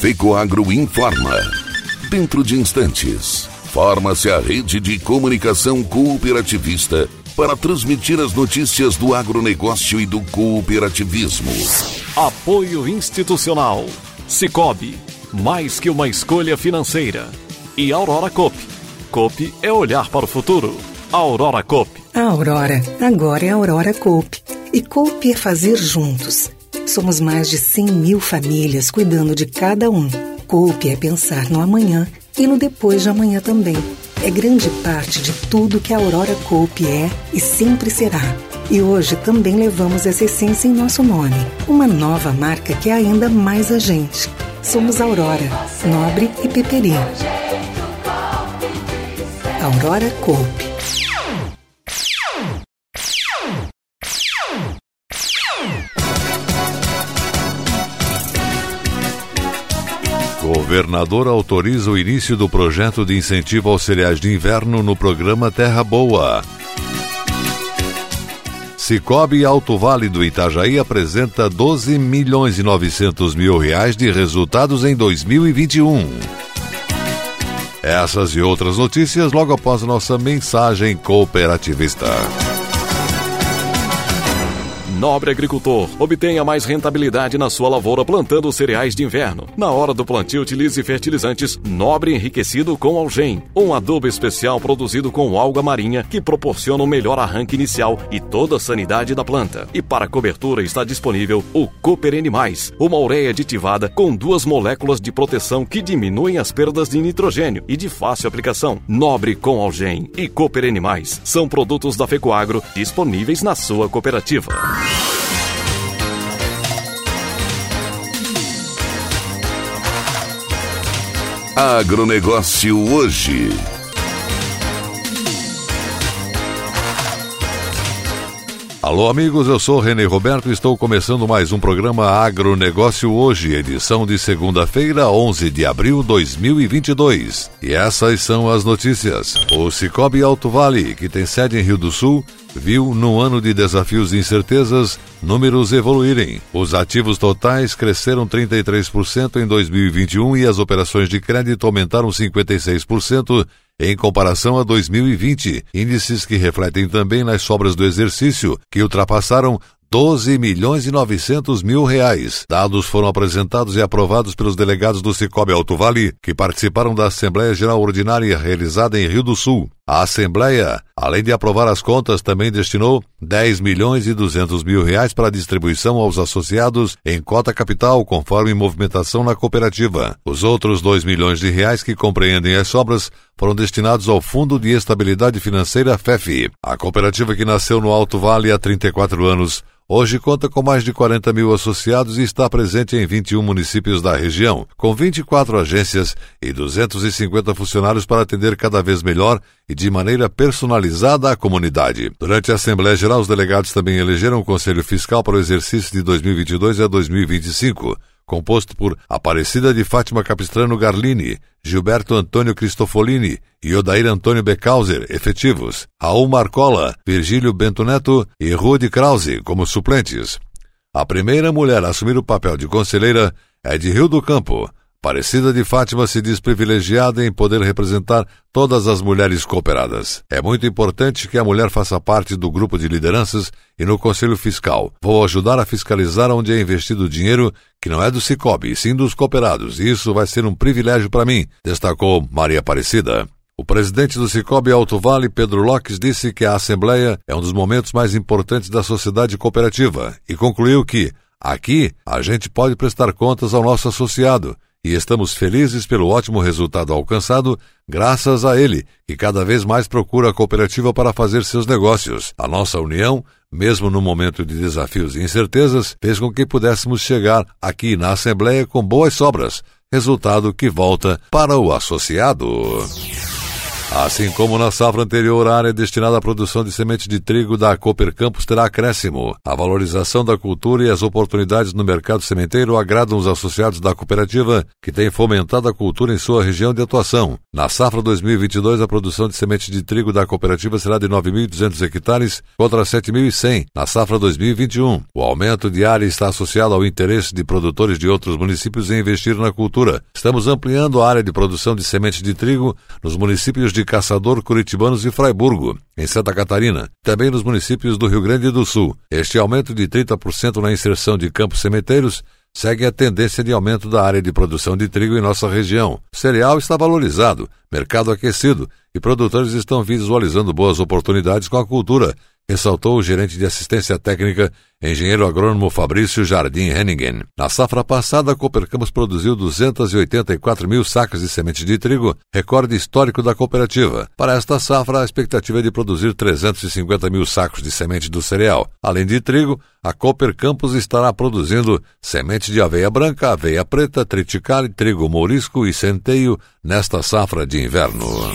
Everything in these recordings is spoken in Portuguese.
Fecoagro informa. Dentro de instantes, forma-se a rede de comunicação cooperativista para transmitir as notícias do agronegócio e do cooperativismo. Apoio institucional. Cicobi, mais que uma escolha financeira. E Aurora Cop. Cop é olhar para o futuro. Aurora Cop. A Aurora agora é Aurora Cop. E Cop é fazer juntos. Somos mais de 100 mil famílias cuidando de cada um. Cop é pensar no amanhã e no depois de amanhã também é grande parte de tudo que a Aurora Cope é e sempre será. E hoje também levamos essa essência em nosso nome, uma nova marca que é ainda mais a gente. Somos Aurora, Nobre e Peperi. Aurora Cope. Governador autoriza o início do projeto de incentivo aos cereais de inverno no programa Terra Boa. Cicobi Alto Vale do Itajaí apresenta 12 milhões e 900 mil reais de resultados em 2021. Essas e outras notícias logo após nossa mensagem cooperativista. Nobre agricultor, obtenha mais rentabilidade na sua lavoura plantando cereais de inverno. Na hora do plantio, utilize fertilizantes Nobre enriquecido com algem, um adubo especial produzido com alga marinha que proporciona um melhor arranque inicial e toda a sanidade da planta. E para cobertura está disponível o Cooper N+, uma ureia aditivada com duas moléculas de proteção que diminuem as perdas de nitrogênio e de fácil aplicação. Nobre com algem e Cooper N+, são produtos da Fecoagro disponíveis na sua cooperativa. Agronegócio hoje. Alô, amigos, eu sou René Roberto e estou começando mais um programa Agronegócio Hoje, edição de segunda-feira, 11 de abril de 2022. E essas são as notícias. O Cicobi Alto Vale, que tem sede em Rio do Sul, viu, num ano de desafios e incertezas, números evoluírem. Os ativos totais cresceram 33% em 2021 e as operações de crédito aumentaram 56% em comparação a 2020, índices que refletem também nas sobras do exercício, que ultrapassaram 12 milhões e 900 mil reais. Dados foram apresentados e aprovados pelos delegados do Cicobi Alto Vale, que participaram da Assembleia Geral Ordinária realizada em Rio do Sul. A Assembleia, além de aprovar as contas, também destinou 10 milhões e 200 mil reais para distribuição aos associados em cota capital, conforme movimentação na cooperativa. Os outros 2 milhões de reais que compreendem as sobras foram destinados ao Fundo de Estabilidade Financeira FEF. A cooperativa que nasceu no Alto Vale há 34 anos Hoje conta com mais de 40 mil associados e está presente em 21 municípios da região, com 24 agências e 250 funcionários para atender cada vez melhor e de maneira personalizada a comunidade. Durante a Assembleia Geral, os delegados também elegeram o Conselho Fiscal para o exercício de 2022 a 2025 composto por Aparecida de Fátima Capistrano Garlini, Gilberto Antônio Cristofolini e Odair Antônio Becauser, efetivos, Raul Marcola, Virgílio Bento Neto e Rude Krause, como suplentes. A primeira mulher a assumir o papel de conselheira é de Rio do Campo, Aparecida de Fátima se diz privilegiada em poder representar todas as mulheres cooperadas. É muito importante que a mulher faça parte do grupo de lideranças e no Conselho Fiscal. Vou ajudar a fiscalizar onde é investido o dinheiro que não é do Cicobi, sim dos cooperados. E isso vai ser um privilégio para mim, destacou Maria Aparecida. O presidente do Cicobi Alto Vale, Pedro Lopes, disse que a Assembleia é um dos momentos mais importantes da sociedade cooperativa e concluiu que, aqui, a gente pode prestar contas ao nosso associado e estamos felizes pelo ótimo resultado alcançado, graças a ele, que cada vez mais procura a cooperativa para fazer seus negócios. A nossa união, mesmo no momento de desafios e incertezas, fez com que pudéssemos chegar aqui na Assembleia com boas sobras, resultado que volta para o associado. Assim como na safra anterior, a área destinada à produção de sementes de trigo da Cooper Campos terá acréscimo. A valorização da cultura e as oportunidades no mercado sementeiro agradam os associados da cooperativa, que tem fomentado a cultura em sua região de atuação. Na safra 2022, a produção de sementes de trigo da cooperativa será de 9.200 hectares contra 7.100 na safra 2021. O aumento de área está associado ao interesse de produtores de outros municípios em investir na cultura. Estamos ampliando a área de produção de sementes de trigo nos municípios de de Caçador, Curitibanos e Fraiburgo, em Santa Catarina, também nos municípios do Rio Grande do Sul. Este aumento de 30% na inserção de campos sementeiros segue a tendência de aumento da área de produção de trigo em nossa região. O cereal está valorizado, mercado aquecido e produtores estão visualizando boas oportunidades com a cultura, ressaltou o gerente de assistência técnica, engenheiro agrônomo Fabrício Jardim Henningen. Na safra passada, a Cooper Campos produziu 284 mil sacas de sementes de trigo, recorde histórico da cooperativa. Para esta safra, a expectativa é de produzir 350 mil sacos de semente do cereal. Além de trigo, a Cooper Campos estará produzindo semente de aveia branca, aveia preta, triticale, trigo mourisco e centeio nesta safra de inverno.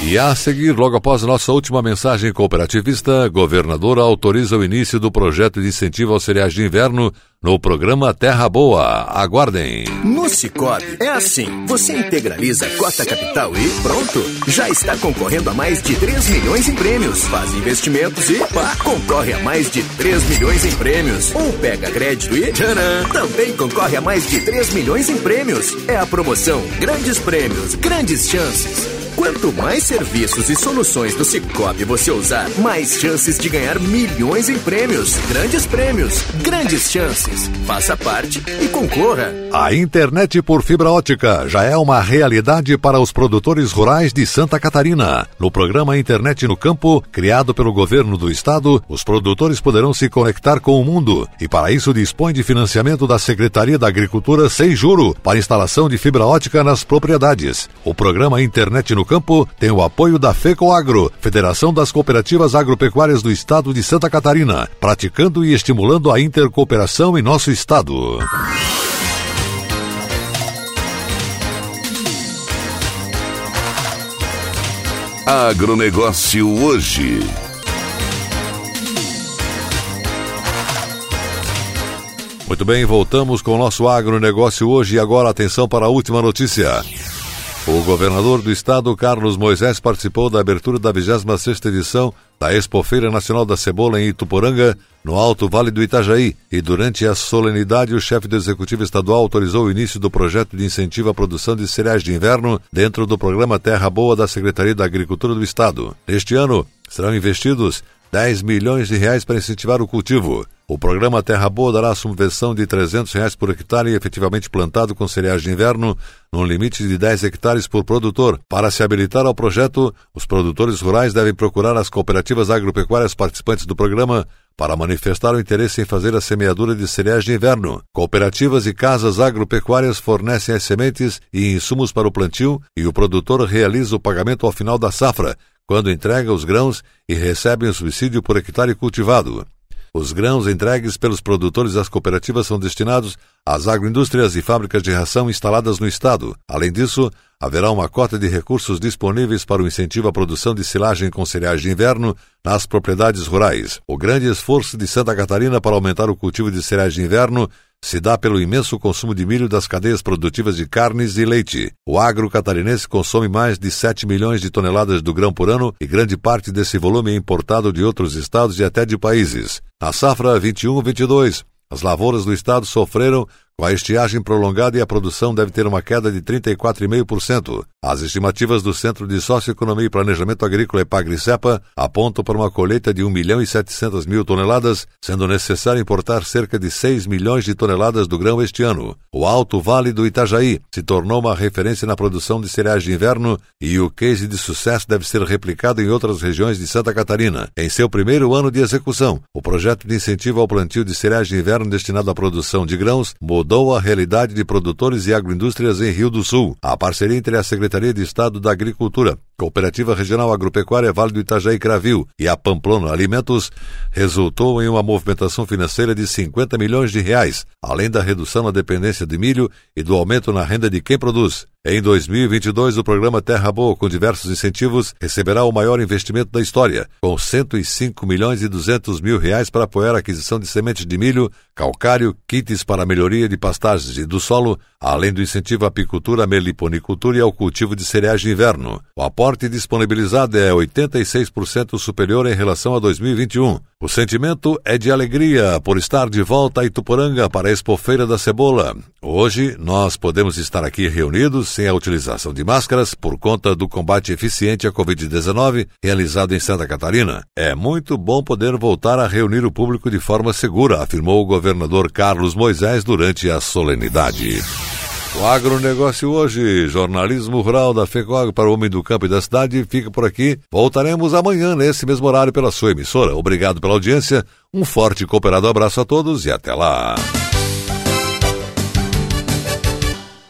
E a seguir, logo após nossa última mensagem cooperativista, governador autoriza o início do projeto de incentivo aos cereais de inverno no programa Terra Boa. Aguardem. No Cicobi é assim: você integraliza a cota capital e pronto, já está concorrendo a mais de 3 milhões em prêmios. Faz investimentos e pá, concorre a mais de 3 milhões em prêmios. Ou pega crédito e tcharam, também concorre a mais de 3 milhões em prêmios. É a promoção Grandes Prêmios, Grandes Chances. Quanto mais serviços e soluções do Cicobi você usar, mais chances de ganhar milhões em prêmios. Grandes prêmios, grandes chances. Faça parte e concorra. A internet por fibra ótica já é uma realidade para os produtores rurais de Santa Catarina. No programa Internet no Campo, criado pelo governo do estado, os produtores poderão se conectar com o mundo e para isso dispõe de financiamento da Secretaria da Agricultura sem juro para instalação de fibra ótica nas propriedades. O programa Internet no campo tem o apoio da FECOAGRO, Federação das Cooperativas Agropecuárias do Estado de Santa Catarina, praticando e estimulando a intercooperação em nosso estado. Agronegócio hoje. Muito bem, voltamos com o nosso agronegócio hoje e agora atenção para a última notícia. O governador do estado, Carlos Moisés, participou da abertura da 26ª edição da Expofeira Nacional da Cebola em Ituporanga, no Alto Vale do Itajaí, e durante a solenidade o chefe do Executivo Estadual autorizou o início do projeto de incentivo à produção de cereais de inverno dentro do programa Terra Boa da Secretaria da Agricultura do Estado. Neste ano, serão investidos 10 milhões de reais para incentivar o cultivo. O programa Terra Boa dará subvenção de 300 reais por hectare efetivamente plantado com cereais de inverno, num limite de 10 hectares por produtor. Para se habilitar ao projeto, os produtores rurais devem procurar as cooperativas agropecuárias participantes do programa para manifestar o interesse em fazer a semeadura de cereais de inverno. Cooperativas e casas agropecuárias fornecem as sementes e insumos para o plantio e o produtor realiza o pagamento ao final da safra, quando entrega os grãos e recebe o subsídio por hectare cultivado. Os grãos entregues pelos produtores às cooperativas são destinados às agroindústrias e fábricas de ração instaladas no Estado. Além disso, haverá uma cota de recursos disponíveis para o incentivo à produção de silagem com cereais de inverno nas propriedades rurais. O grande esforço de Santa Catarina para aumentar o cultivo de cereais de inverno se dá pelo imenso consumo de milho das cadeias produtivas de carnes e leite. O agro catarinense consome mais de 7 milhões de toneladas do grão por ano e grande parte desse volume é importado de outros estados e até de países. Na safra 21-22, as lavouras do estado sofreram com a estiagem prolongada e a produção deve ter uma queda de 34,5%. As estimativas do Centro de Socioeconomia e Planejamento Agrícola Epagri-Cepa apontam para uma colheita de 1 milhão e 700 mil toneladas, sendo necessário importar cerca de 6 milhões de toneladas do grão este ano. O Alto Vale do Itajaí se tornou uma referência na produção de cereais de inverno e o case de sucesso deve ser replicado em outras regiões de Santa Catarina. Em seu primeiro ano de execução, o projeto de incentivo ao plantio de cereais de inverno destinado à produção de grãos mudou mudou a realidade de produtores e agroindústrias em Rio do Sul. A parceria entre a Secretaria de Estado da Agricultura, Cooperativa Regional Agropecuária Vale do Itajaí Cravil e a Pamplona Alimentos, resultou em uma movimentação financeira de 50 milhões de reais, além da redução na dependência de milho e do aumento na renda de quem produz. Em 2022, o programa Terra Boa, com diversos incentivos, receberá o maior investimento da história, com 105 milhões e 200 mil reais para apoiar a aquisição de sementes de milho, calcário, kits para melhoria de pastagens e do solo, além do incentivo à apicultura, meliponicultura e ao cultivo de cereais de inverno. O disponibilizado é 86% superior em relação a 2021. O sentimento é de alegria por estar de volta a Ituporanga para a Expofeira da Cebola. Hoje, nós podemos estar aqui reunidos sem a utilização de máscaras por conta do combate eficiente à Covid-19 realizado em Santa Catarina. É muito bom poder voltar a reunir o público de forma segura, afirmou o governador Carlos Moisés durante a solenidade. O agronegócio hoje, jornalismo rural da FECOAG para o homem do campo e da cidade, fica por aqui. Voltaremos amanhã, nesse mesmo horário, pela sua emissora. Obrigado pela audiência, um forte e cooperado abraço a todos e até lá.